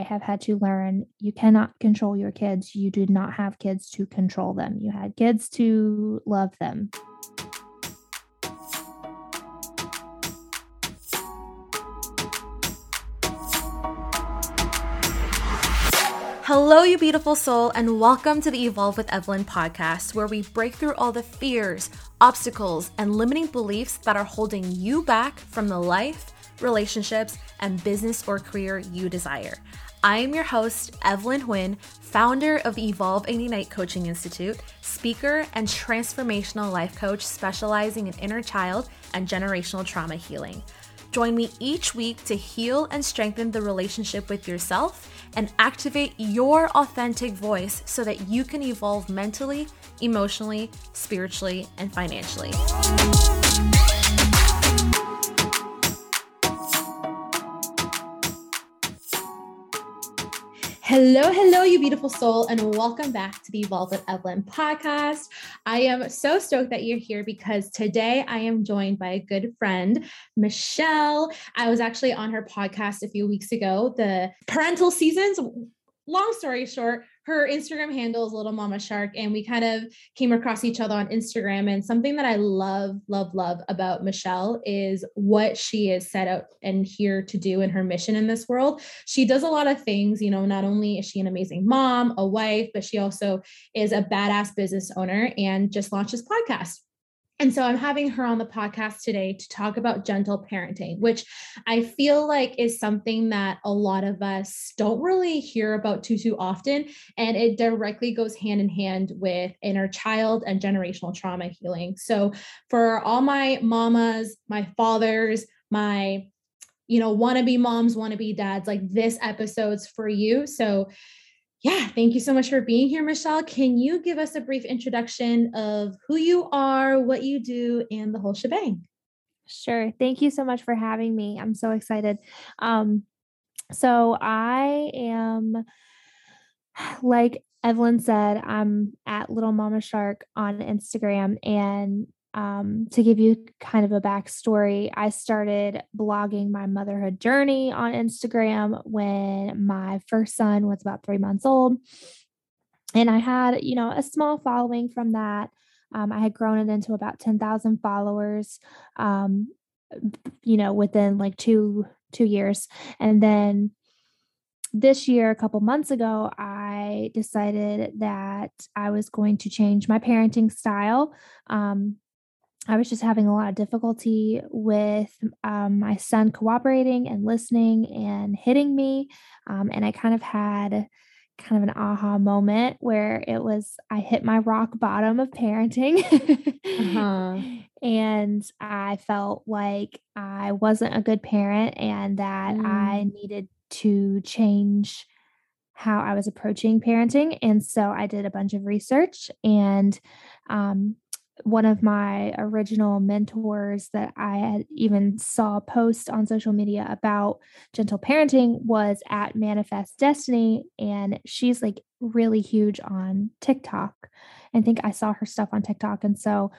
I have had to learn you cannot control your kids. You do not have kids to control them. You had kids to love them. Hello, you beautiful soul, and welcome to the Evolve with Evelyn podcast, where we break through all the fears, obstacles, and limiting beliefs that are holding you back from the life, relationships, and business or career you desire. I am your host, Evelyn Huyn, founder of Evolve Evolve 89 Coaching Institute, speaker, and transformational life coach specializing in inner child and generational trauma healing. Join me each week to heal and strengthen the relationship with yourself and activate your authentic voice so that you can evolve mentally, emotionally, spiritually, and financially. Hello, hello, you beautiful soul, and welcome back to the Evolve with Evelyn podcast. I am so stoked that you're here because today I am joined by a good friend, Michelle. I was actually on her podcast a few weeks ago, the parental seasons. Long story short, her Instagram handle is Little Mama Shark, and we kind of came across each other on Instagram. And something that I love, love, love about Michelle is what she is set out and here to do in her mission in this world. She does a lot of things, you know, not only is she an amazing mom, a wife, but she also is a badass business owner and just launched this podcast. And so I'm having her on the podcast today to talk about gentle parenting, which I feel like is something that a lot of us don't really hear about too too often and it directly goes hand in hand with inner child and generational trauma healing. So for all my mamas, my fathers, my you know, wannabe moms, wannabe dads, like this episode's for you. So yeah, thank you so much for being here, Michelle. Can you give us a brief introduction of who you are, what you do, and the whole shebang? Sure. Thank you so much for having me. I'm so excited. Um, so I am like Evelyn said, I'm at Little Mama Shark on Instagram and um, to give you kind of a backstory, I started blogging my motherhood journey on Instagram when my first son was about three months old. And I had, you know, a small following from that. Um, I had grown it into about 10,000 followers, um, you know, within like two, two years. And then this year, a couple months ago, I decided that I was going to change my parenting style. Um, I was just having a lot of difficulty with um, my son cooperating and listening and hitting me. Um, and I kind of had kind of an aha moment where it was I hit my rock bottom of parenting. uh-huh. And I felt like I wasn't a good parent and that mm. I needed to change how I was approaching parenting. And so I did a bunch of research and um, one of my original mentors that I had even saw post on social media about gentle parenting was at Manifest Destiny. And she's like really huge on TikTok. I think I saw her stuff on TikTok. And so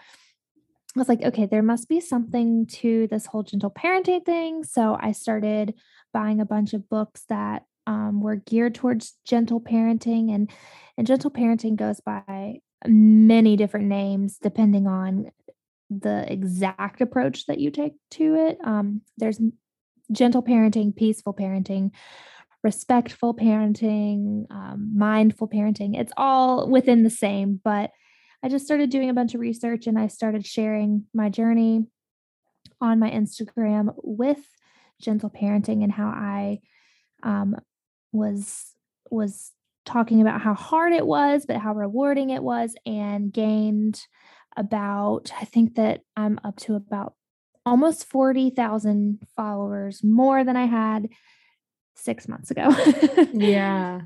I was like, okay, there must be something to this whole gentle parenting thing. So I started buying a bunch of books that um, were geared towards gentle parenting and and gentle parenting goes by many different names depending on the exact approach that you take to it. Um, there's gentle parenting, peaceful parenting, respectful parenting, um, mindful parenting. It's all within the same, but I just started doing a bunch of research and I started sharing my journey on my Instagram with gentle parenting and how I um, was was talking about how hard it was, but how rewarding it was, and gained about, I think that I'm up to about almost 40,000 followers more than I had six months ago. yeah.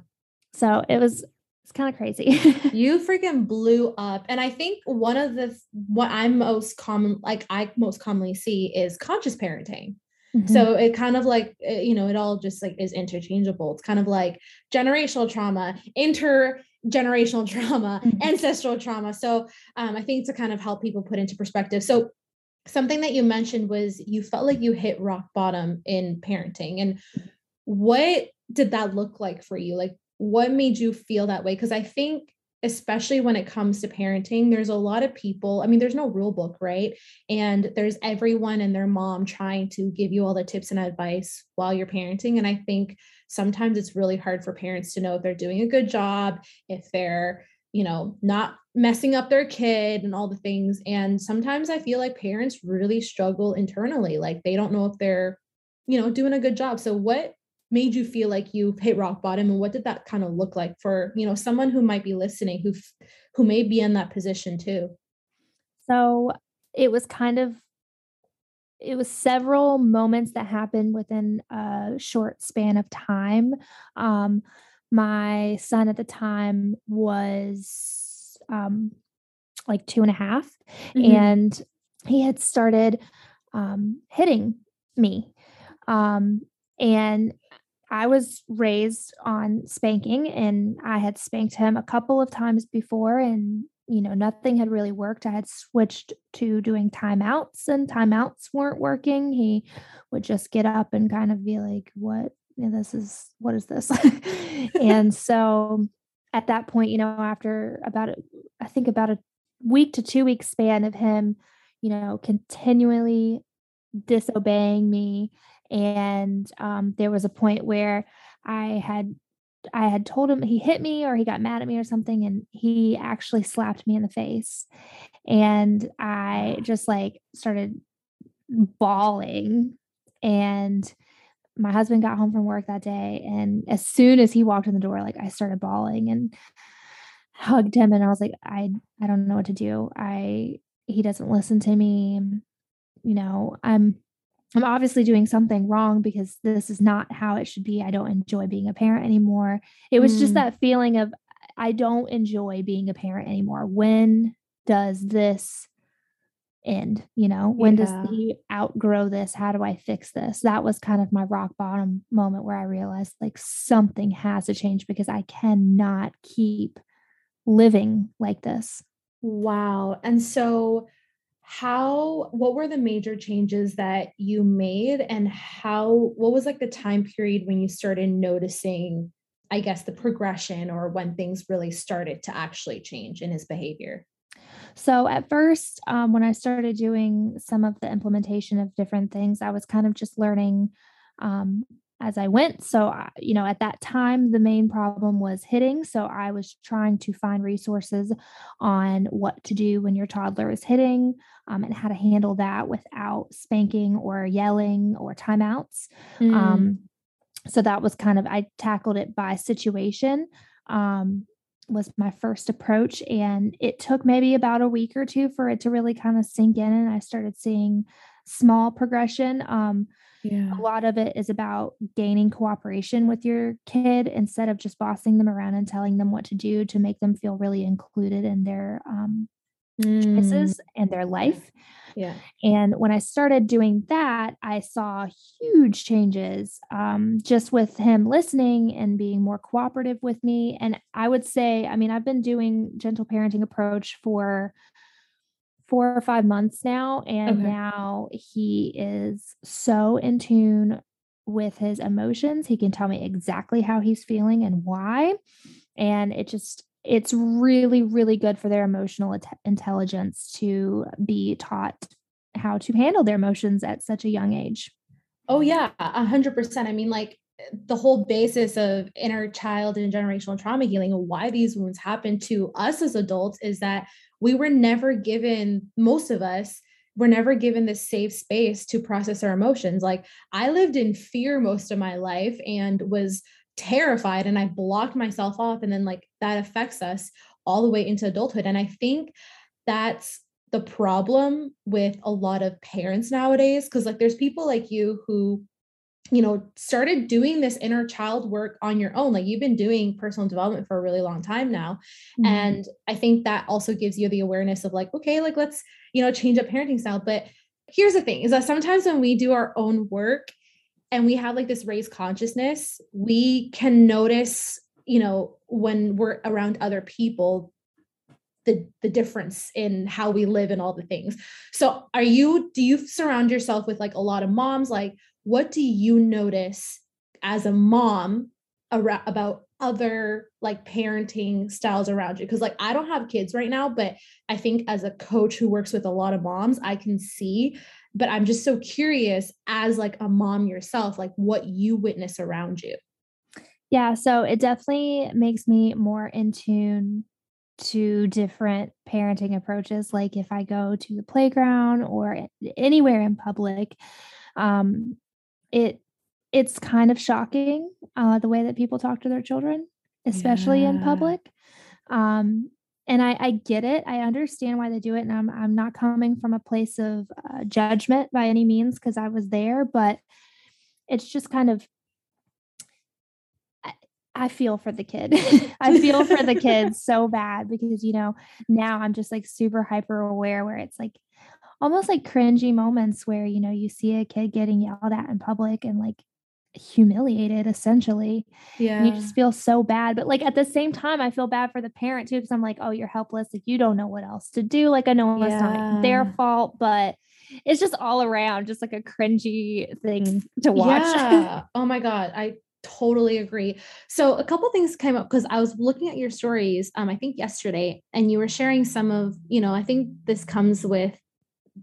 So it was, it's kind of crazy. you freaking blew up. And I think one of the, what I'm most common, like I most commonly see is conscious parenting. Mm-hmm. So it kind of like, eh, you know, it all just like is interchangeable. It's kind of like generational trauma, intergenerational trauma, mm-hmm. ancestral trauma. So um, I think to kind of help people put into perspective. So something that you mentioned was you felt like you hit rock bottom in parenting. And what did that look like for you? Like, what made you feel that way? Because I think especially when it comes to parenting, there's a lot of people. I mean, there's no rule book, right? And there's everyone and their mom trying to give you all the tips and advice while you're parenting. And I think sometimes it's really hard for parents to know if they're doing a good job, if they're, you know, not messing up their kid and all the things. And sometimes I feel like parents really struggle internally. Like they don't know if they're, you know, doing a good job. So, what made you feel like you hit rock bottom? And what did that kind of look like for you know someone who might be listening who who may be in that position too? So it was kind of it was several moments that happened within a short span of time. Um my son at the time was um like two and a half, mm-hmm. and he had started um hitting me. Um and I was raised on spanking and I had spanked him a couple of times before and you know nothing had really worked. I had switched to doing timeouts and timeouts weren't working. He would just get up and kind of be like what this is what is this? and so at that point, you know, after about a, I think about a week to 2 week span of him, you know, continually disobeying me and um, there was a point where I had I had told him he hit me or he got mad at me or something, and he actually slapped me in the face, and I just like started bawling and my husband got home from work that day and as soon as he walked in the door like i started bawling and hugged him and i was like i i don't know what to do. I he doesn't listen to me you know i'm I'm obviously doing something wrong because this is not how it should be. I don't enjoy being a parent anymore. It was mm. just that feeling of I don't enjoy being a parent anymore. When does this end? You know, when yeah. does he outgrow this? How do I fix this? That was kind of my rock bottom moment where I realized like something has to change because I cannot keep living like this. Wow. And so how what were the major changes that you made and how what was like the time period when you started noticing i guess the progression or when things really started to actually change in his behavior? So at first um, when i started doing some of the implementation of different things i was kind of just learning um, as I went. So, you know, at that time, the main problem was hitting. So, I was trying to find resources on what to do when your toddler is hitting um, and how to handle that without spanking or yelling or timeouts. Mm. Um, so, that was kind of, I tackled it by situation. Um, was my first approach and it took maybe about a week or two for it to really kind of sink in and I started seeing small progression um yeah. A lot of it is about gaining cooperation with your kid instead of just bossing them around and telling them what to do to make them feel really included in their um, mm. choices and their life. Yeah. And when I started doing that, I saw huge changes um, just with him listening and being more cooperative with me. And I would say, I mean, I've been doing gentle parenting approach for four or five months now. And okay. now he is so in tune with his emotions. He can tell me exactly how he's feeling and why. And it just, it's really, really good for their emotional intelligence to be taught how to handle their emotions at such a young age. Oh, yeah, a hundred percent. I mean, like the whole basis of inner child and generational trauma healing and why these wounds happen to us as adults is that we were never given, most of us, were never given this safe space to process our emotions. Like I lived in fear most of my life and was terrified and I blocked myself off. And then, like, that affects us all the way into adulthood. And I think that's the problem with a lot of parents nowadays. Cause, like, there's people like you who you know, started doing this inner child work on your own. Like you've been doing personal development for a really long time now. Mm-hmm. And I think that also gives you the awareness of like, okay, like let's, you know, change up parenting style. But here's the thing is that sometimes when we do our own work and we have like this raised consciousness, we can notice, you know, when we're around other people, the the difference in how we live and all the things. So are you do you surround yourself with like a lot of moms like what do you notice as a mom around, about other like parenting styles around you because like I don't have kids right now but I think as a coach who works with a lot of moms I can see but I'm just so curious as like a mom yourself like what you witness around you. Yeah, so it definitely makes me more in tune to different parenting approaches like if I go to the playground or anywhere in public um it it's kind of shocking uh, the way that people talk to their children, especially yeah. in public. Um, and I, I get it. I understand why they do it, and I'm I'm not coming from a place of uh, judgment by any means because I was there, but it's just kind of I feel for the kid. I feel for the kids so bad because, you know, now I'm just like super hyper aware where it's like almost like cringy moments where, you know, you see a kid getting yelled at in public and like humiliated essentially. Yeah. And you just feel so bad. But like at the same time, I feel bad for the parent too, because I'm like, oh, you're helpless. Like you don't know what else to do. Like I know yeah. it's not their fault, but it's just all around just like a cringy thing to watch. Yeah. oh my God. I totally agree. So a couple things came up because I was looking at your stories, um, I think yesterday, and you were sharing some of, you know, I think this comes with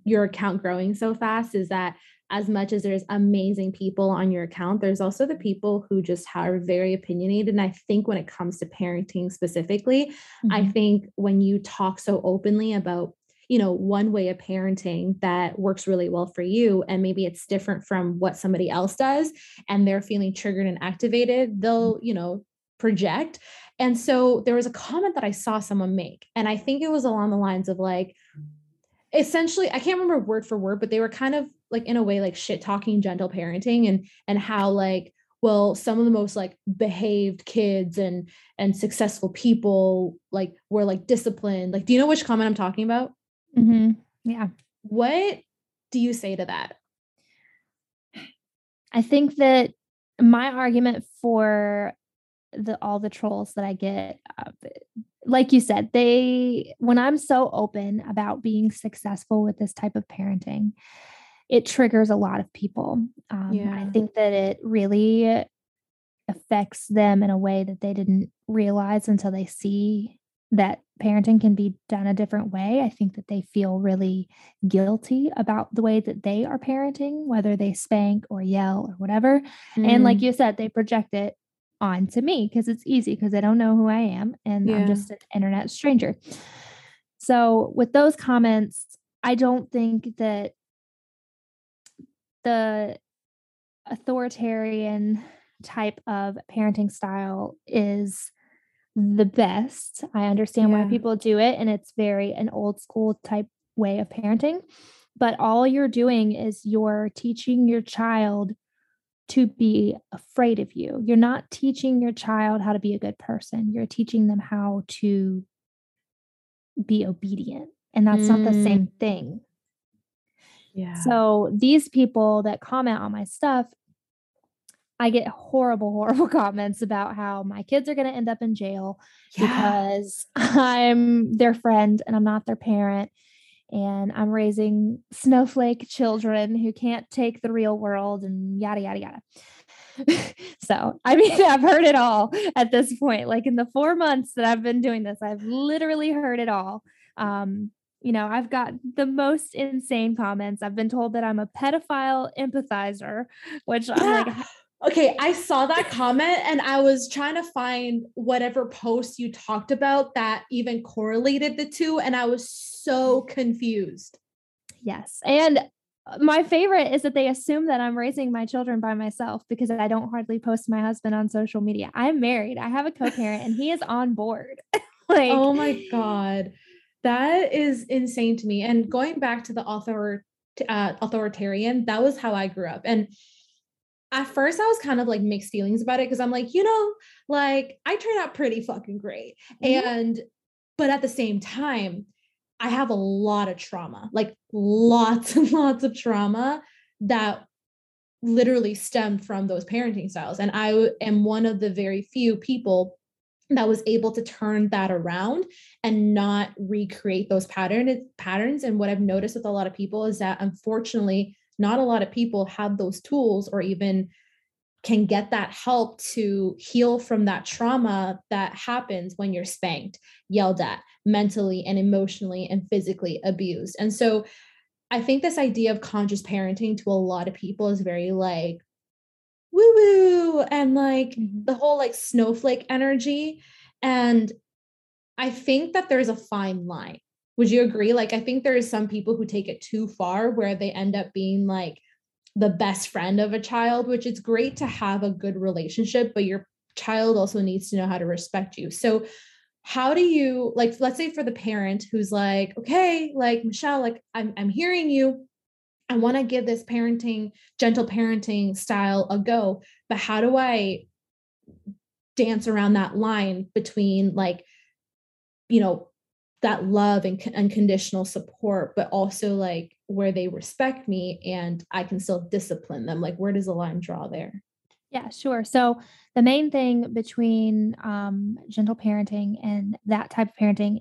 your account growing so fast is that as much as there's amazing people on your account, there's also the people who just are very opinionated. And I think when it comes to parenting specifically, mm-hmm. I think when you talk so openly about you know one way of parenting that works really well for you and maybe it's different from what somebody else does and they're feeling triggered and activated they'll you know project and so there was a comment that i saw someone make and i think it was along the lines of like essentially i can't remember word for word but they were kind of like in a way like shit talking gentle parenting and and how like well some of the most like behaved kids and and successful people like were like disciplined. Like do you know which comment i'm talking about? Mm-hmm. yeah. What do you say to that? I think that my argument for the all the trolls that i get uh, like you said they when i'm so open about being successful with this type of parenting it triggers a lot of people. Um, yeah. I think that it really affects them in a way that they didn't realize until they see that parenting can be done a different way. I think that they feel really guilty about the way that they are parenting, whether they spank or yell or whatever. Mm. And like mm. you said, they project it onto me because it's easy because they don't know who I am and yeah. I'm just an internet stranger. So, with those comments, I don't think that the authoritarian type of parenting style is the best. I understand yeah. why people do it, and it's very an old school type way of parenting. But all you're doing is you're teaching your child to be afraid of you. You're not teaching your child how to be a good person. You're teaching them how to be obedient. And that's mm. not the same mm. thing. Yeah. So these people that comment on my stuff, I get horrible, horrible comments about how my kids are going to end up in jail yeah. because I'm their friend and I'm not their parent. And I'm raising snowflake children who can't take the real world and yada, yada, yada. so, I mean, I've heard it all at this point. Like in the four months that I've been doing this, I've literally heard it all. Um, you know, I've got the most insane comments. I've been told that I'm a pedophile empathizer, which. I'm like, okay, I saw that comment and I was trying to find whatever post you talked about that even correlated the two. And I was so confused. Yes. And uh, my favorite is that they assume that I'm raising my children by myself because I don't hardly post my husband on social media. I'm married, I have a co parent, and he is on board. like, oh my God. That is insane to me. And going back to the author, uh, authoritarian, that was how I grew up. And at first, I was kind of like mixed feelings about it because I'm like, you know, like I turned out pretty fucking great. Mm-hmm. And, but at the same time, I have a lot of trauma, like lots and lots of trauma that literally stemmed from those parenting styles. And I am one of the very few people that was able to turn that around and not recreate those pattern patterns and what i've noticed with a lot of people is that unfortunately not a lot of people have those tools or even can get that help to heal from that trauma that happens when you're spanked, yelled at, mentally and emotionally and physically abused. And so I think this idea of conscious parenting to a lot of people is very like woo woo and like mm-hmm. the whole like snowflake energy. And I think that there's a fine line. Would you agree? Like, I think there is some people who take it too far where they end up being like the best friend of a child, which it's great to have a good relationship, but your child also needs to know how to respect you. So, how do you like let's say for the parent who's like okay like michelle like i'm, I'm hearing you i want to give this parenting gentle parenting style a go but how do i dance around that line between like you know that love and unconditional support but also like where they respect me and i can still discipline them like where does the line draw there yeah, sure. So the main thing between um, gentle parenting and that type of parenting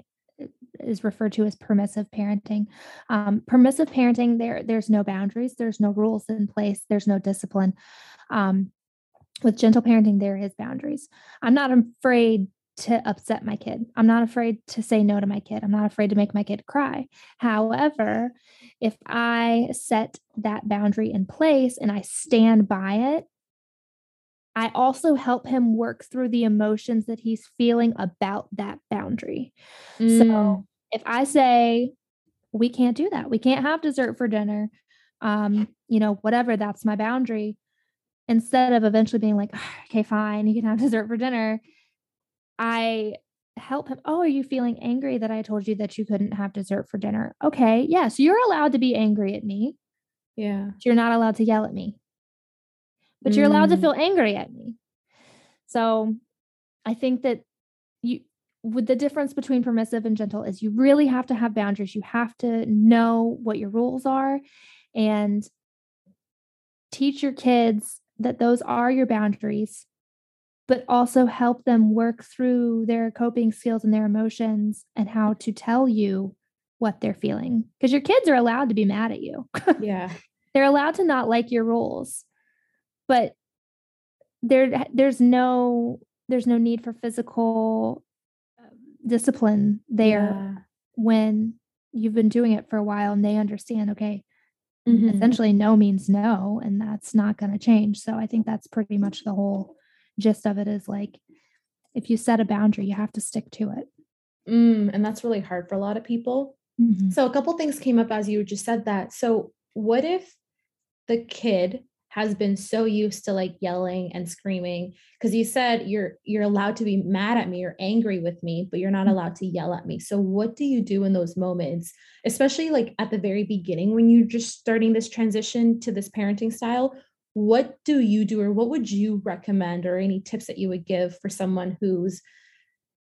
is referred to as permissive parenting. Um, permissive parenting, there there's no boundaries, there's no rules in place, there's no discipline. Um, with gentle parenting, there is boundaries. I'm not afraid to upset my kid. I'm not afraid to say no to my kid. I'm not afraid to make my kid cry. However, if I set that boundary in place and I stand by it, I also help him work through the emotions that he's feeling about that boundary. Mm. So if I say, we can't do that, we can't have dessert for dinner, um, you know, whatever, that's my boundary. Instead of eventually being like, okay, fine, you can have dessert for dinner, I help him. Oh, are you feeling angry that I told you that you couldn't have dessert for dinner? Okay, yes, you're allowed to be angry at me. Yeah. You're not allowed to yell at me but you're allowed to mm. feel angry at me. So I think that you with the difference between permissive and gentle is you really have to have boundaries. You have to know what your rules are and teach your kids that those are your boundaries, but also help them work through their coping skills and their emotions and how to tell you what they're feeling. Because your kids are allowed to be mad at you. Yeah. they're allowed to not like your rules but there there's no there's no need for physical um, discipline there yeah. when you've been doing it for a while and they understand okay mm-hmm. essentially no means no and that's not going to change so i think that's pretty much the whole gist of it is like if you set a boundary you have to stick to it. Mm, and that's really hard for a lot of people. Mm-hmm. so a couple things came up as you just said that. So what if the kid has been so used to like yelling and screaming? Because you said you're you're allowed to be mad at me or angry with me but you're not mm-hmm. allowed to yell at me. So what do you do in those moments especially like at the very beginning when you're just starting this transition to this parenting style what do you do or what would you recommend or any tips that you would give for someone who's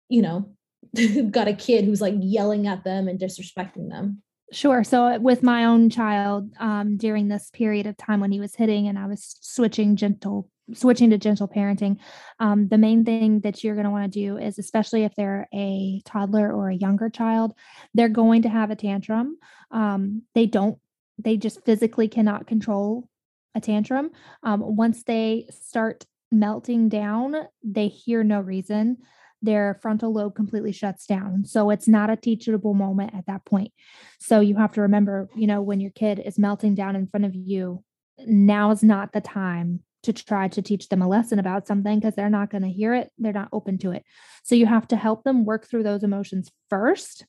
you know got a kid who's like yelling at them and disrespecting them Sure. So with my own child, um, during this period of time when he was hitting and I was switching gentle, switching to gentle parenting, um, the main thing that you're going to want to do is, especially if they're a toddler or a younger child, they're going to have a tantrum. Um, they don't, they just physically cannot control a tantrum. Um, once they start melting down, they hear no reason their frontal lobe completely shuts down. So it's not a teachable moment at that point. So you have to remember, you know, when your kid is melting down in front of you, now is not the time to try to teach them a lesson about something because they're not going to hear it. They're not open to it. So you have to help them work through those emotions first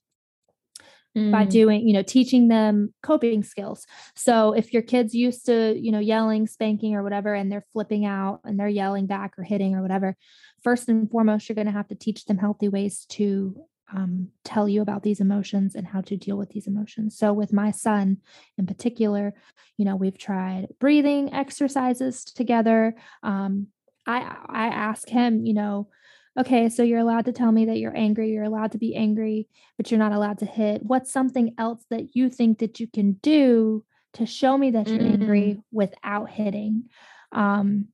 mm. by doing, you know, teaching them coping skills. So if your kid's used to, you know, yelling, spanking, or whatever, and they're flipping out and they're yelling back or hitting or whatever, first and foremost, you're going to have to teach them healthy ways to um, tell you about these emotions and how to deal with these emotions. So, with my son in particular, you know, we've tried breathing exercises together. Um, I I ask him, you know, okay, so you're allowed to tell me that you're angry. You're allowed to be angry, but you're not allowed to hit. What's something else that you think that you can do to show me that you're mm-hmm. angry without hitting? Um,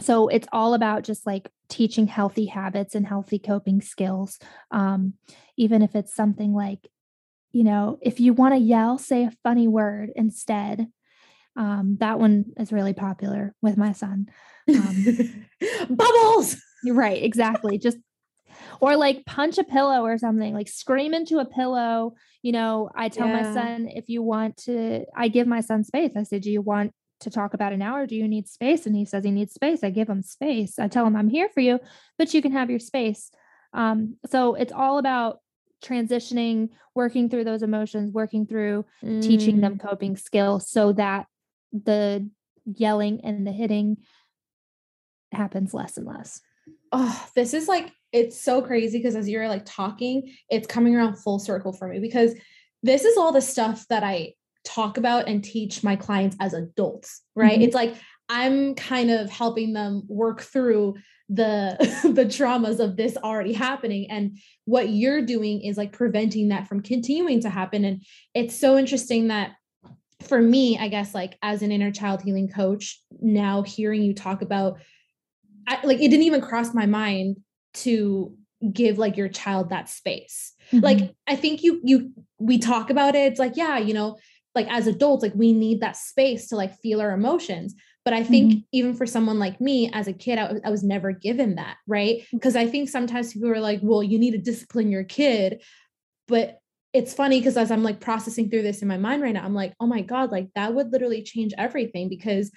so it's all about just like teaching healthy habits and healthy coping skills. Um, even if it's something like, you know, if you want to yell, say a funny word instead. Um, that one is really popular with my son. Um, Bubbles. Right, exactly. Just or like punch a pillow or something, like scream into a pillow. You know, I tell yeah. my son if you want to, I give my son space. I say, Do you want to talk about an hour? Do you need space? And he says he needs space. I give him space. I tell him I'm here for you, but you can have your space. Um, so it's all about transitioning, working through those emotions, working through mm. teaching them mm. coping skills so that the yelling and the hitting happens less and less. Oh, this is like it's so crazy because as you're like talking, it's coming around full circle for me because this is all the stuff that I talk about and teach my clients as adults, right? Mm-hmm. It's like I'm kind of helping them work through the the traumas of this already happening and what you're doing is like preventing that from continuing to happen and it's so interesting that for me i guess like as an inner child healing coach now hearing you talk about I, like it didn't even cross my mind to give like your child that space mm-hmm. like i think you you we talk about it it's like yeah you know like as adults like we need that space to like feel our emotions but i think mm-hmm. even for someone like me as a kid I, I was never given that right because mm. i think sometimes people are like well you need to discipline your kid but it's funny because as i'm like processing through this in my mind right now i'm like oh my god like that would literally change everything because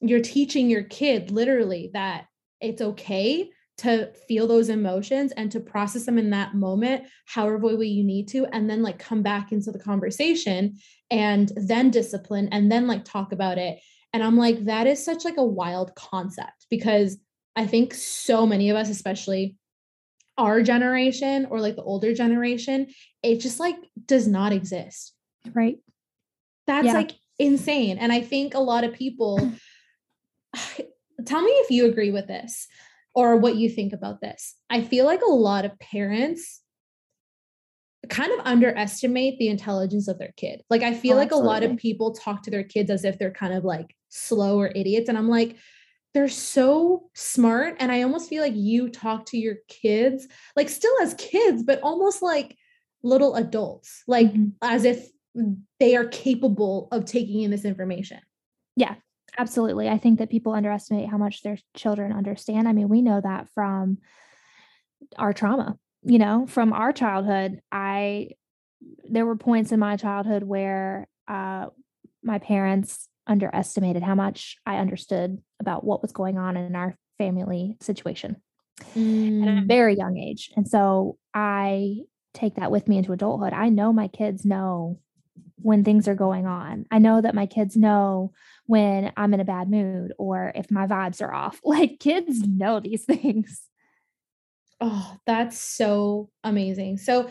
you're teaching your kid literally that it's okay to feel those emotions and to process them in that moment however way you need to and then like come back into the conversation and then discipline and then like talk about it. And i'm like that is such like a wild concept because i think so many of us especially our generation or like the older generation it just like does not exist. Right. That's yeah. like insane. And i think a lot of people tell me if you agree with this or what you think about this. I feel like a lot of parents kind of underestimate the intelligence of their kid. Like I feel oh, like a lot of people talk to their kids as if they're kind of like slow or idiots and I'm like they're so smart and I almost feel like you talk to your kids like still as kids but almost like little adults like mm-hmm. as if they are capable of taking in this information. Yeah, Absolutely. I think that people underestimate how much their children understand. I mean, we know that from our trauma, you know, from our childhood. I, there were points in my childhood where uh, my parents underestimated how much I understood about what was going on in our family situation mm. at a mm. very young age. And so I take that with me into adulthood. I know my kids know when things are going on. I know that my kids know when I'm in a bad mood or if my vibes are off. Like kids know these things. Oh, that's so amazing. So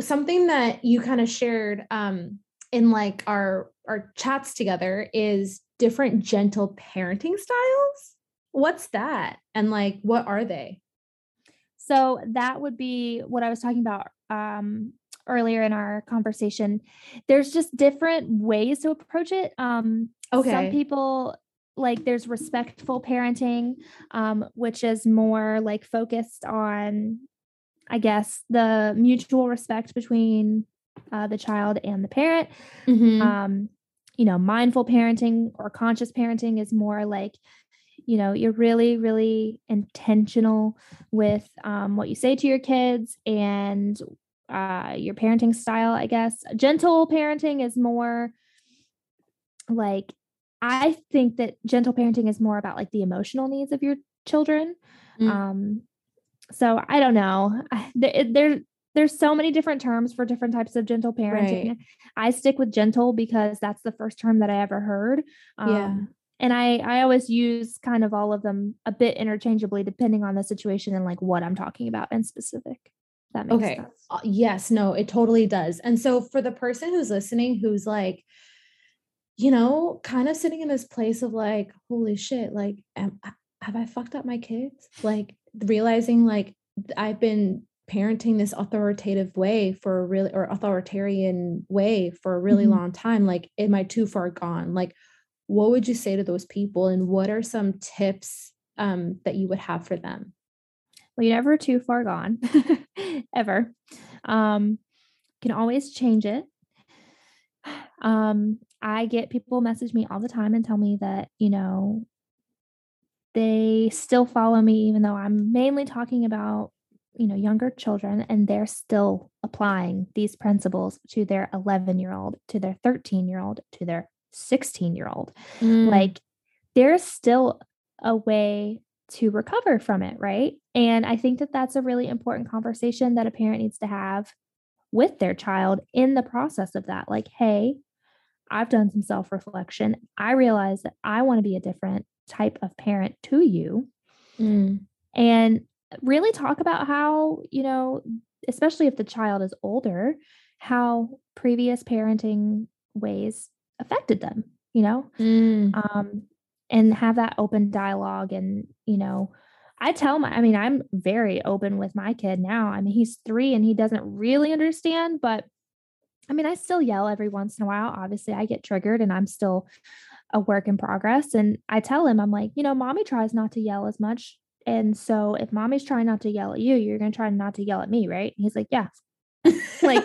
something that you kind of shared um in like our our chats together is different gentle parenting styles. What's that? And like what are they? So that would be what I was talking about um earlier in our conversation, there's just different ways to approach it. Um, okay. Some people like there's respectful parenting, um, which is more like focused on, I guess, the mutual respect between uh, the child and the parent. Mm-hmm. Um, you know, mindful parenting or conscious parenting is more like you know you're really really intentional with um, what you say to your kids and uh, your parenting style, I guess. Gentle parenting is more like I think that gentle parenting is more about like the emotional needs of your children. Mm. Um, so I don't know. There, there, there's so many different terms for different types of gentle parenting. Right. I stick with gentle because that's the first term that I ever heard. Um, yeah. And I, I always use kind of all of them a bit interchangeably depending on the situation and like what I'm talking about in specific. That makes okay. sense. Uh, yes, no, it totally does. And so for the person who's listening who's like, you know, kind of sitting in this place of like, holy shit, like, am, have I fucked up my kids? Like realizing like I've been parenting this authoritative way for a really or authoritarian way for a really mm-hmm. long time. Like, am I too far gone? Like, what would you say to those people? And what are some tips um, that you would have for them? You're never too far gone, ever. Um, you can always change it. Um, I get people message me all the time and tell me that, you know, they still follow me, even though I'm mainly talking about, you know, younger children, and they're still applying these principles to their 11 year old, to their 13 year old, to their 16 year old. Mm. Like, there's still a way to recover from it, right? And I think that that's a really important conversation that a parent needs to have with their child in the process of that. Like, hey, I've done some self reflection. I realize that I want to be a different type of parent to you. Mm. And really talk about how, you know, especially if the child is older, how previous parenting ways affected them, you know? Mm. Um, and have that open dialogue and, you know, I tell my, I mean, I'm very open with my kid now. I mean, he's three and he doesn't really understand, but I mean, I still yell every once in a while. Obviously, I get triggered and I'm still a work in progress. And I tell him, I'm like, you know, mommy tries not to yell as much. And so if mommy's trying not to yell at you, you're going to try not to yell at me, right? And he's like, yeah. like,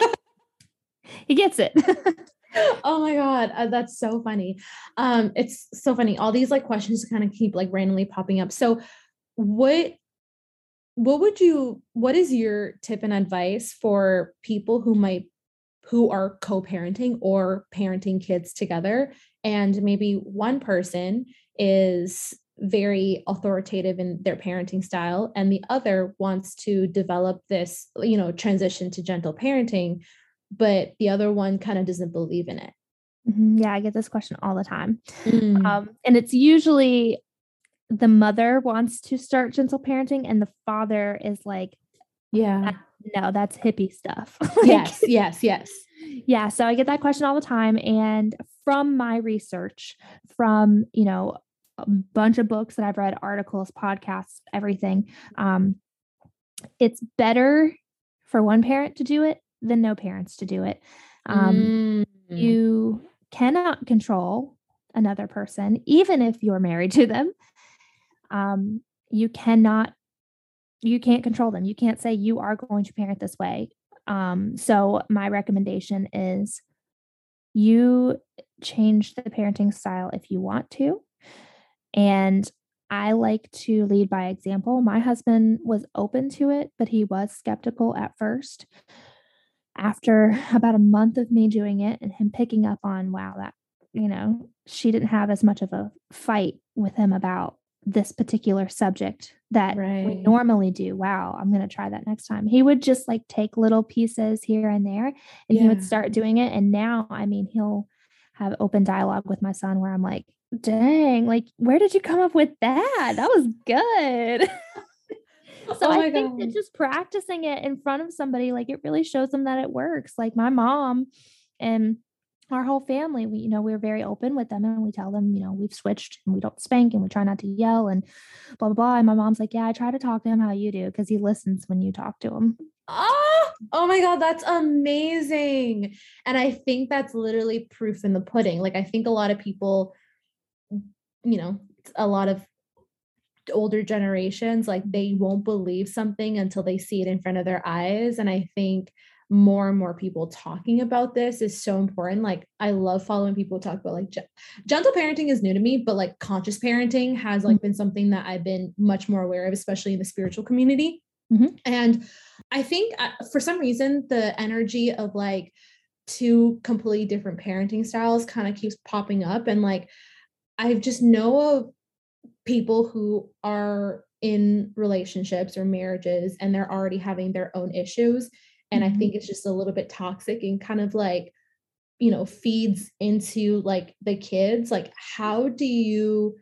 he gets it. oh my god uh, that's so funny um it's so funny all these like questions kind of keep like randomly popping up so what what would you what is your tip and advice for people who might who are co-parenting or parenting kids together and maybe one person is very authoritative in their parenting style and the other wants to develop this you know transition to gentle parenting but the other one kind of doesn't believe in it Mhm. Yeah, I get this question all the time. Mm. Um, and it's usually the mother wants to start gentle parenting, and the father is like, yeah no, that's hippie stuff. Like, yes yes yes Yeah. So I get that question all the time. And from my research, from, you know, a bunch of books that I've read, articles, podcasts, everything, um, it's better for one parent to do it than no parents to do it. Um, Mm. You cannot control another person, even if you're married to them. Um, you cannot, you can't control them. You can't say you are going to parent this way. Um, so my recommendation is you change the parenting style if you want to. And I like to lead by example. My husband was open to it, but he was skeptical at first. After about a month of me doing it and him picking up on, wow, that, you know, she didn't have as much of a fight with him about this particular subject that we normally do. Wow, I'm going to try that next time. He would just like take little pieces here and there and he would start doing it. And now, I mean, he'll have open dialogue with my son where I'm like, dang, like, where did you come up with that? That was good. so Oh I think that just practicing it in front of somebody, like, it really shows them that it works. Like, my mom and our whole family, we, you know, we're very open with them and we tell them, you know, we've switched and we don't spank and we try not to yell and blah, blah, blah. And my mom's like, yeah, I try to talk to him how you do because he listens when you talk to him. Oh, oh my God, that's amazing. And I think that's literally proof in the pudding. Like, I think a lot of people, you know, a lot of older generations, like, they won't believe something until they see it in front of their eyes. And I think more and more people talking about this is so important. Like, I love following people talk about like gen- gentle parenting is new to me, but like conscious parenting has like been something that I've been much more aware of, especially in the spiritual community. Mhm. And I think uh, for some reason, the energy of like two completely different parenting styles kind of keeps popping up. And like, I just know of people who are in relationships or marriages and they're already having their own issues. And I Mhm. think it's just a little bit toxic and kind of like, you know, feeds into like the kids. Like, how do you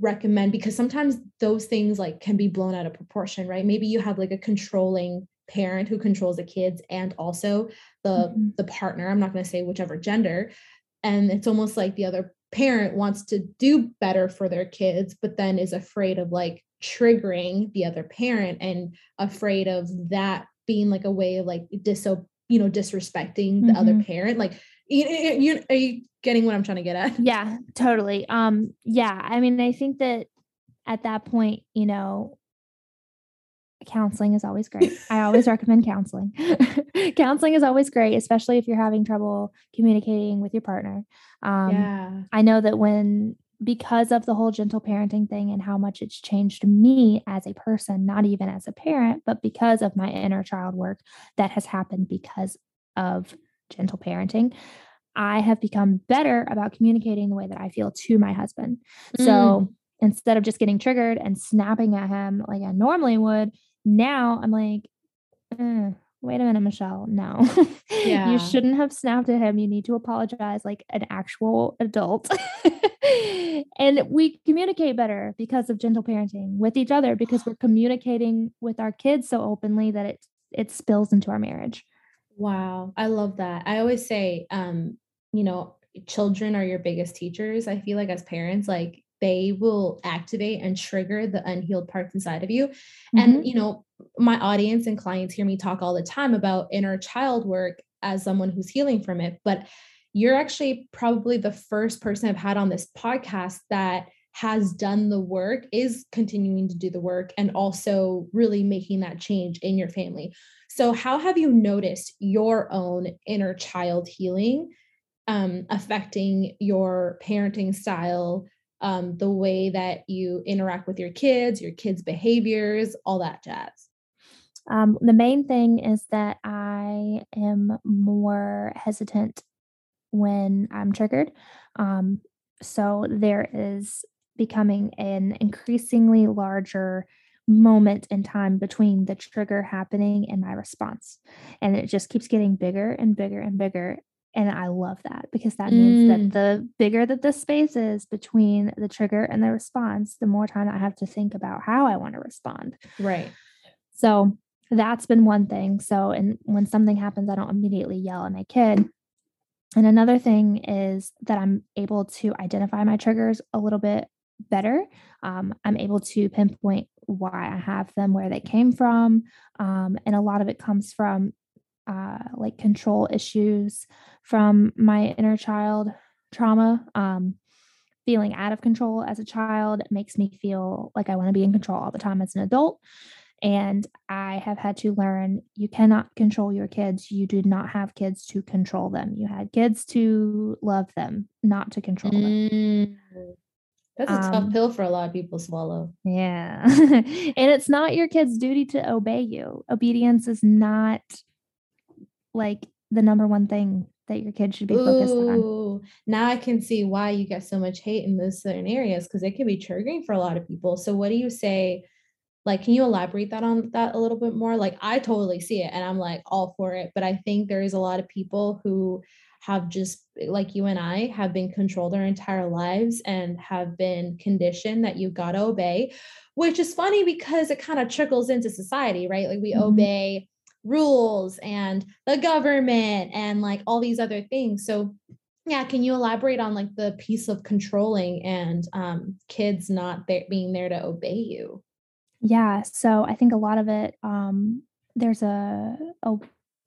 recommend? Because sometimes those things like can be blown out of proportion, right? Maybe you have like a controlling parent who controls the kids and also the Mhm. the partner. I'm not going to say whichever gender. And it's almost like the other parent wants to do better for their kids, but then is afraid of like triggering the other parent and afraid of that being like a way of like diso you know disrespecting the other Mhm. parent like you, you, you- are you getting what i'm trying to get at Yeah, totally. Um, yeah, I mean, I think that at that point, you know, counseling is always great. I always recommend counseling. counseling is always great, especially if you're having trouble communicating with your partner. Um, yeah. I know that when, because of the whole gentle parenting thing and how much it's changed me as a person, not even as a parent, but because of my inner child work that has happened because of gentle parenting, I have become better about communicating the way that I feel to my husband. Mm. So instead of just getting triggered and snapping at him like I normally would, now I'm like, eh, wait a minute, Michelle. No, yeah. you shouldn't have snapped at him. You need to apologize like an actual adult. and we communicate better because of gentle parenting with each other because we're communicating with our kids so openly that it it spills into our marriage. Wow, I love that. I always say, um, you know, children are your biggest teachers. I feel like as parents, like they will activate and trigger the unhealed parts inside of you. Mm-hmm. And, you know, my audience and clients hear me talk all the time about inner child work as someone who's healing from it. But you're actually probably the first person I've had on this podcast that has done the work, is continuing to do the work, and also really making that change in your family. So, how have you noticed your own inner child healing um, affecting your parenting style, um, the way that you interact with your kids, your kids' behaviors, all that jazz? Um, the main thing is that I am more hesitant when I'm triggered. Um, so there is becoming an increasingly larger moment in time between the trigger happening and my response. And it just keeps getting bigger and bigger and bigger. And I love that because that means mm. that the bigger that the space is between the trigger and the response, the more time I have to think about how I want to respond. Right. So that's been one thing. So, and when something happens, I don't immediately yell at my kid. And another thing is that I'm able to identify my triggers a little bit better. Um, I'm able to pinpoint why I have them, where they came from. Um, and a lot of it comes from uh, like control issues from my inner child trauma. Um, feeling out of control as a child makes me feel like I want to be in control all the time as an adult. And I have had to learn you cannot control your kids. You do not have kids to control them. You had kids to love them, not to control them. Mm. That's a um, tough pill for a lot of people to swallow. Yeah. and it's not your kid's duty to obey you. Obedience is not like the number one thing that your kids should be Ooh, focused on. Now I can see why you get so much hate in those certain areas because it can be triggering for a lot of people. So what do you say? Like, can you elaborate that on that a little bit more? Like, I totally see it and I'm like all for it. But I think there is a lot of people who have just like you and I have been controlled our entire lives and have been conditioned that you got to obey, which is funny because it kind of trickles into society, right? Like we mm-hmm. obey rules and the government and like all these other things. So yeah, can you elaborate on like the piece of controlling and um, kids not there, being there to obey you? Yeah, so I think a lot of it um, there's a, a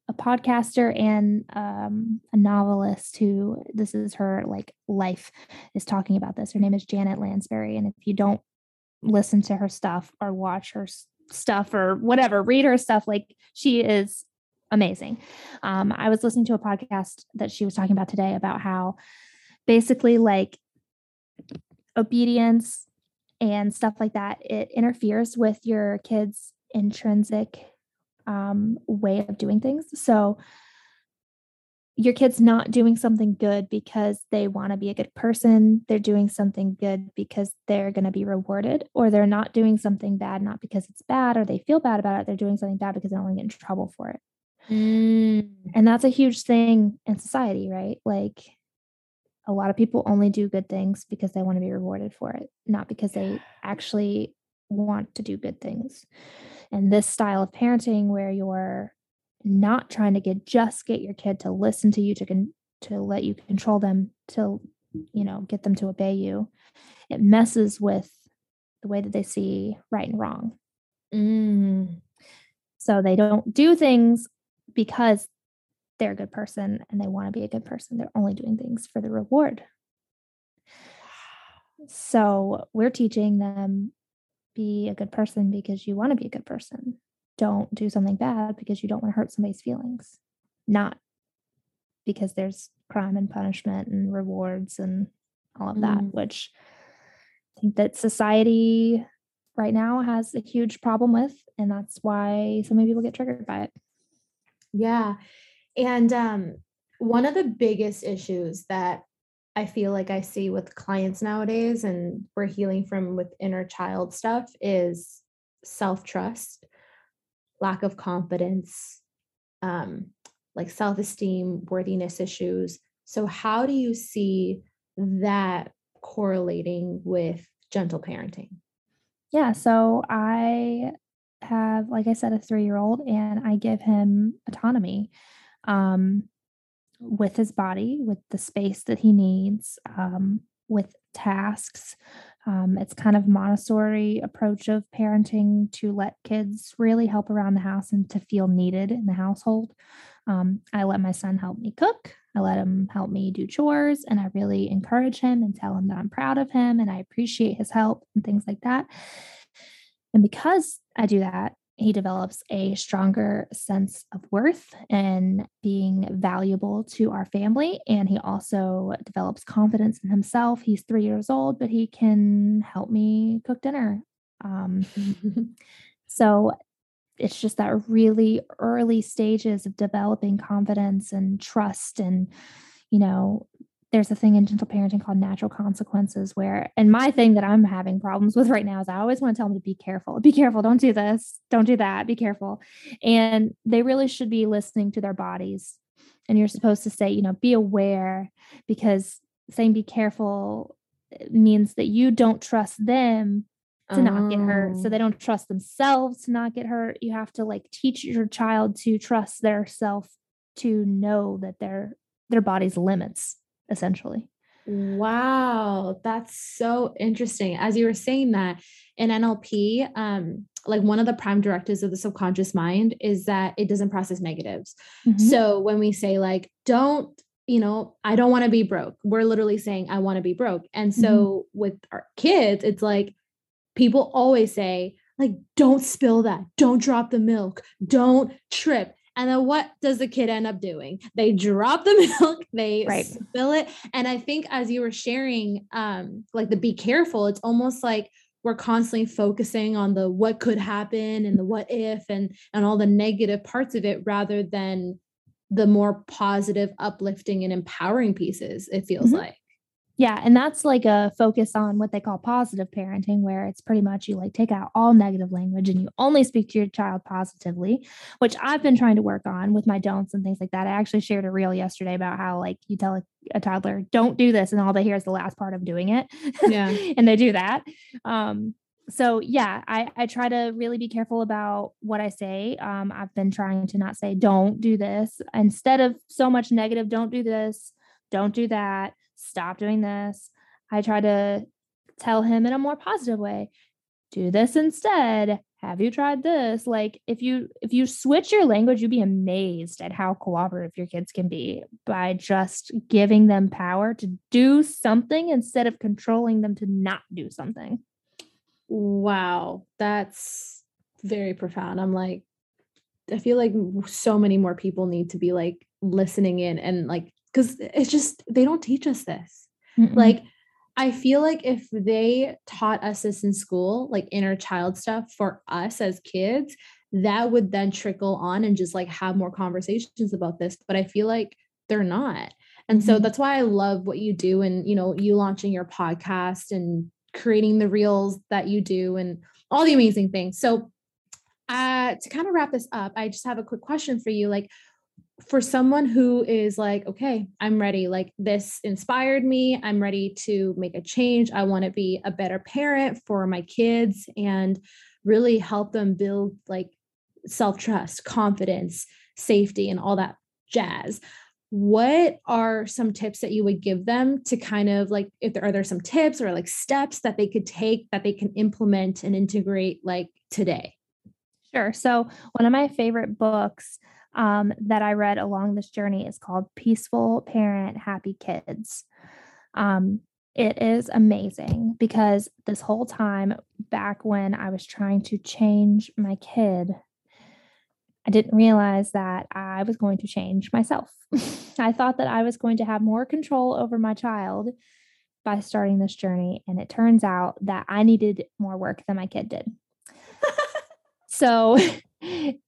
a podcaster and um, a novelist who this is her like life is talking about this. Her name is Janet Lansbury, and if you don't listen to her stuff or watch her stuff or whatever, read her stuff, like she is amazing. Um, I was listening to a podcast that she was talking about today about how basically like obedience and stuff like that it interferes with your kids intrinsic um, way of doing things. So your kid's not doing something good because they want to be a good person. They're doing something good because they're going to be rewarded, or they're not doing something bad, not because it's bad or they feel bad about it. They're doing something bad because they don't want to get in trouble for it. Mm. And that's a huge thing in society, right? Like a lot of people only do good things because they want to be rewarded for it, not because they actually want to do good things. And this style of parenting where you're not trying to get just get your kid to listen to you to con- to let you control them to you know get them to obey you. It messes with the way that they see right and wrong. Mm. so they don't do things because they're a good person and they want to be a good person. They're only doing things for the reward. So we're teaching them be a good person because you want to be a good person. Don't do something bad because you don't want to hurt somebody's feelings. Not because there's crime and punishment and rewards and all of that, mm. which I think that society right now has a huge problem with. And that's why so many people get triggered by it. Yeah. And um, one of the biggest issues that I feel like I see with clients nowadays, and we're healing from with inner child stuff, is self trust, lack of confidence, um, like self esteem, worthiness issues. So, how do you see that correlating with gentle parenting? Yeah. So, I have, like I said, a three year old, and I give him autonomy. Um, with his body, with the space that he needs, um, with tasks. Um, it's kind of Montessori approach of parenting to let kids really help around the house and to feel needed in the household. Um, I let my son help me cook. I let him help me do chores, and I really encourage him and tell him that I'm proud of him and I appreciate his help and things like that. And because I do that, he develops a stronger sense of worth and being valuable to our family. And he also develops confidence in himself. He's three years old, but he can help me cook dinner. Um, so it's just that really early stages of developing confidence and trust and you know there's a thing in gentle parenting called natural consequences where and my thing that i'm having problems with right now is i always want to tell them to be careful be careful don't do this don't do that be careful and they really should be listening to their bodies and you're supposed to say you know be aware because saying be careful eh, means that you don't trust them to oh. not get hurt so they oh. don't trust themselves to not get hurt you have to like teach your child to trust their self to know that their their body's limits essentially. Wow, that's so interesting. As you were saying that in NLP, um, like one of the prime directives of the subconscious mind is that it doesn't process negatives. Mm-hmm. So when we say like, don't, you know, I don't want to be broke, we're literally saying I want to be broke. And so mm-hmm. with our kids, it's like people always say, like, don't spill that, don't drop the milk, don't trip. And then what does the kid end up doing? They drop the milk, they right. spill it. And I think as you were sharing, um, like the be careful, it's almost like we're constantly focusing on the what could happen and the what if and and all the negative parts of it rather than the more positive, uplifting, and empowering pieces, it feels mm-hmm. like. Yeah. And that's like a focus on what they call positive parenting, where it's pretty much you like take out all negative language and you only speak to your child positively, which I've been trying to work on with my don'ts and things like that. I actually shared a reel yesterday about how like you tell a, a toddler, don't do this. And all they hear is the last part of doing it. Yeah. and they do that. Um, so yeah, I, I try to really be careful about what I say. Um, I've been trying to not say, don't do this instead of so much negative, don't do this, don't do that stop doing this. I try to tell him in a more positive way, do this instead. Have you tried this? Like if you if you switch your language, you'd be amazed at how cooperative your kids can be by just giving them power to do something instead of controlling them to not do something. Wow, that's very profound. I'm like I feel like so many more people need to be like listening in and like because it's just they don't teach us this Mm-mm. like i feel like if they taught us this in school like inner child stuff for us as kids that would then trickle on and just like have more conversations about this but i feel like they're not and so mm-hmm. that's why i love what you do and you know you launching your podcast and creating the reels that you do and all the amazing things so uh, to kind of wrap this up i just have a quick question for you like for someone who is like, okay, I'm ready, like this inspired me, I'm ready to make a change. I want to be a better parent for my kids and really help them build like self trust, confidence, safety, and all that jazz. What are some tips that you would give them to kind of like, if there are there some tips or like steps that they could take that they can implement and integrate like today? Sure. So, one of my favorite books um, that I read along this journey is called Peaceful Parent, Happy Kids. Um, It is amazing because this whole time back when I was trying to change my kid, I didn't realize that I was going to change myself. I thought that I was going to have more control over my child by starting this journey. And it turns out that I needed more work than my kid did. so,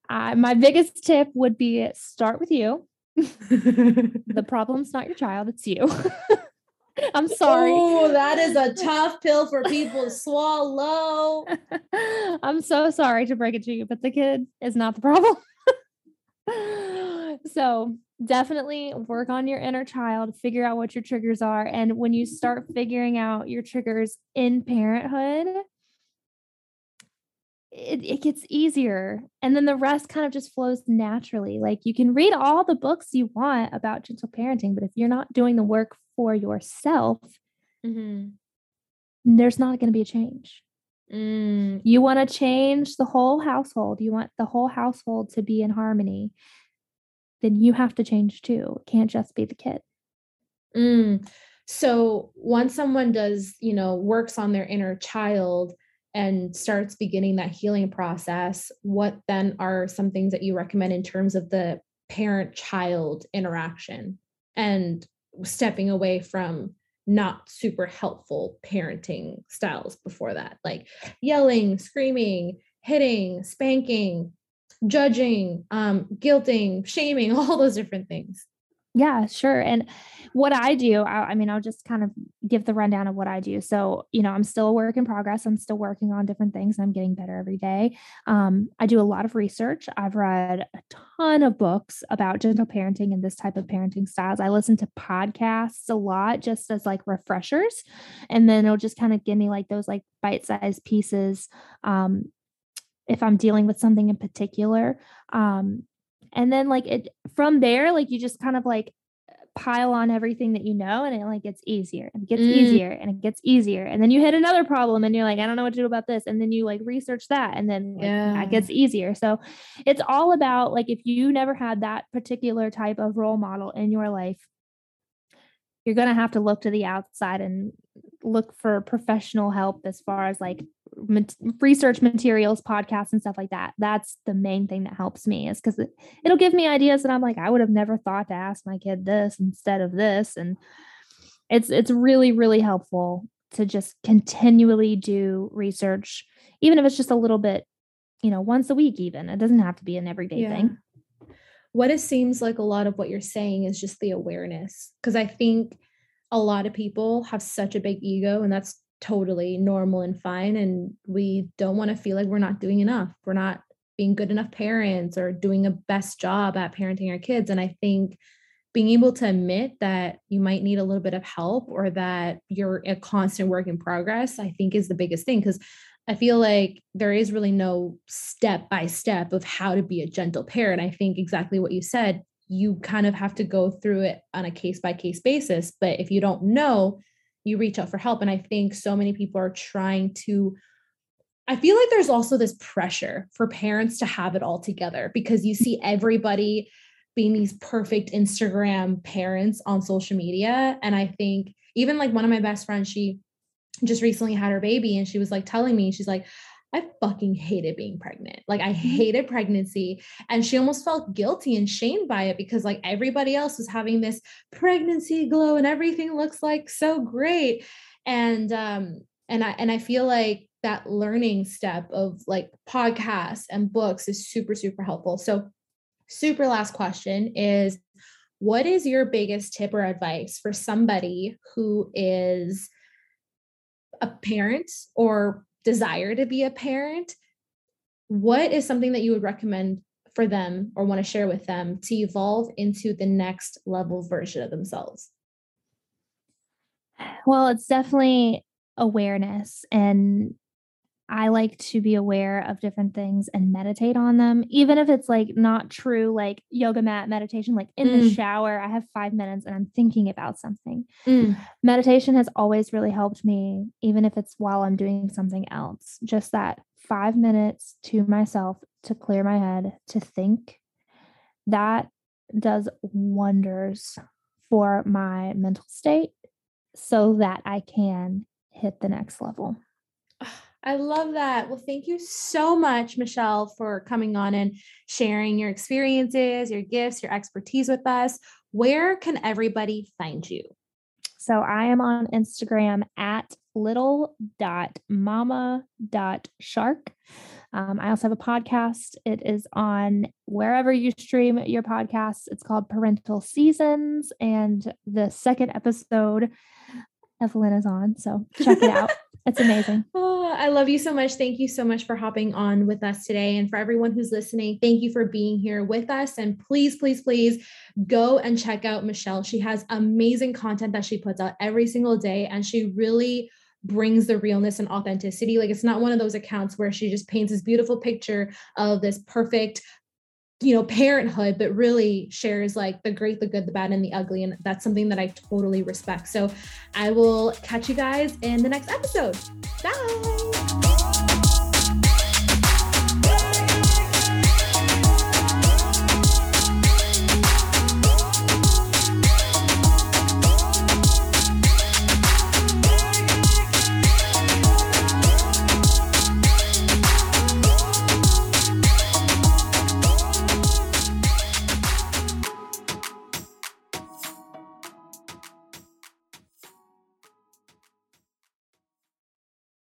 uh, my biggest tip would be start with you. the problem's not your child, it's you. I'm sorry. Oh, that is a tough pill for people to swallow. I'm so sorry to break it to you, but the kid is not the problem. so definitely work on your inner child, figure out what your triggers are. And when you start figuring out your triggers in parenthood, it, it gets easier. And then the rest kind of just flows naturally. Like you can read all the books you want about gentle parenting, but if you're not doing the work for yourself, mm-hmm. there's not going to be a change. Mm. You want to change the whole household. You want the whole household to be in harmony. Then you have to change too. It can't just be the kid. Mm. So once someone does, you know, works on their inner child and starts beginning that healing process, what then are some things that you recommend in terms of the parent child interaction and stepping away from not super helpful parenting styles before that, like yelling, screaming, hitting, spanking, judging, um, guilting, shaming, all those different things. Yeah, sure. And what I do, I, I, mean, I'll just kind of give the rundown of what I do. So, you know, I'm still a work in progress. I'm still working on different things. I'm getting better every day. Um, I do a lot of research. I've read a ton of books about gentle parenting and this type of parenting styles. I listen to podcasts a lot just as like refreshers. And then it'll just kind of give me like those like bite sized pieces. Um, if I'm dealing with something in particular. Um, and then like it from there like you just kind of like pile on everything that you know and it like gets easier and gets mm. easier and it gets easier and then you hit another problem and you're like i don't know what to do about this and then you like research that and then like, yeah. that gets easier so it's all about like if you never had that particular type of role model in your life you're going to have to look to the outside and look for professional help as far as like research materials, podcasts, and stuff like that. That's the main thing that helps me is because it, it'll give me ideas that I'm like, I would have never thought to ask my kid this instead of this. And it's it's really, really helpful to just continually do research, even if it's just a little bit, you know, once a week, even. It doesn't have to be an everyday yeah. thing. What it seems like a lot of what you're saying is just the awareness. Because I think a lot of people have such a big ego, and that's totally normal and fine. And we don't want to feel like we're not doing enough. We're not being good enough parents or doing a best job at parenting our kids. And I think being able to admit that you might need a little bit of help or that you're a constant work in progress, I think is the biggest thing. Because I feel like there is really no step by step of how to be a gentle parent. I think exactly what you said, you kind of have to go through it on a case by case basis. But if you don't know, you reach out for help. And I think so many people are trying to. I feel like there's also this pressure for parents to have it all together because you see everybody being these perfect Instagram parents on social media. And I think even like one of my best friends, she just recently had her baby and she was like telling me, she's like, I fucking hated being pregnant. Like I mm-hmm. hated pregnancy and she almost felt guilty and shamed by it because like everybody else was having this pregnancy glow and everything looks like so great. And um and I and I feel like that learning step of like podcasts and books is super super helpful. So super last question is what is your biggest tip or advice for somebody who is a parent or desire to be a parent, what is something that you would recommend for them or want to share with them to evolve into the next level version of themselves? Well, it's definitely awareness and I like to be aware of different things and meditate on them, even if it's like not true, like yoga mat meditation, like in mm. the shower, I have five minutes and I'm thinking about something. Mm. Meditation has always really helped me, even if it's while I'm doing something else. Just that five minutes to myself to clear my head, to think, that does wonders for my mental state so that I can hit the next level. I love that. Well, thank you so much, Michelle, for coming on and sharing your experiences, your gifts, your expertise with us. Where can everybody find you? So I am on Instagram at little dot mama dot shark. Um, I also have a podcast. It is on wherever you stream your podcasts. It's called Parental Seasons. And the second episode, Evelyn is on. So check it out. It's amazing. Oh, I love you so much. Thank you so much for hopping on with us today. And for everyone who's listening, thank you for being here with us. And please, please, please go and check out Michelle. She has amazing content that she puts out every single day. And she really brings the realness and authenticity. Like it's not one of those accounts where she just paints this beautiful picture of this perfect you know parenthood but really shares like the great the good the bad and the ugly and that's something that i totally respect. So i will catch you guys in the next episode. Bye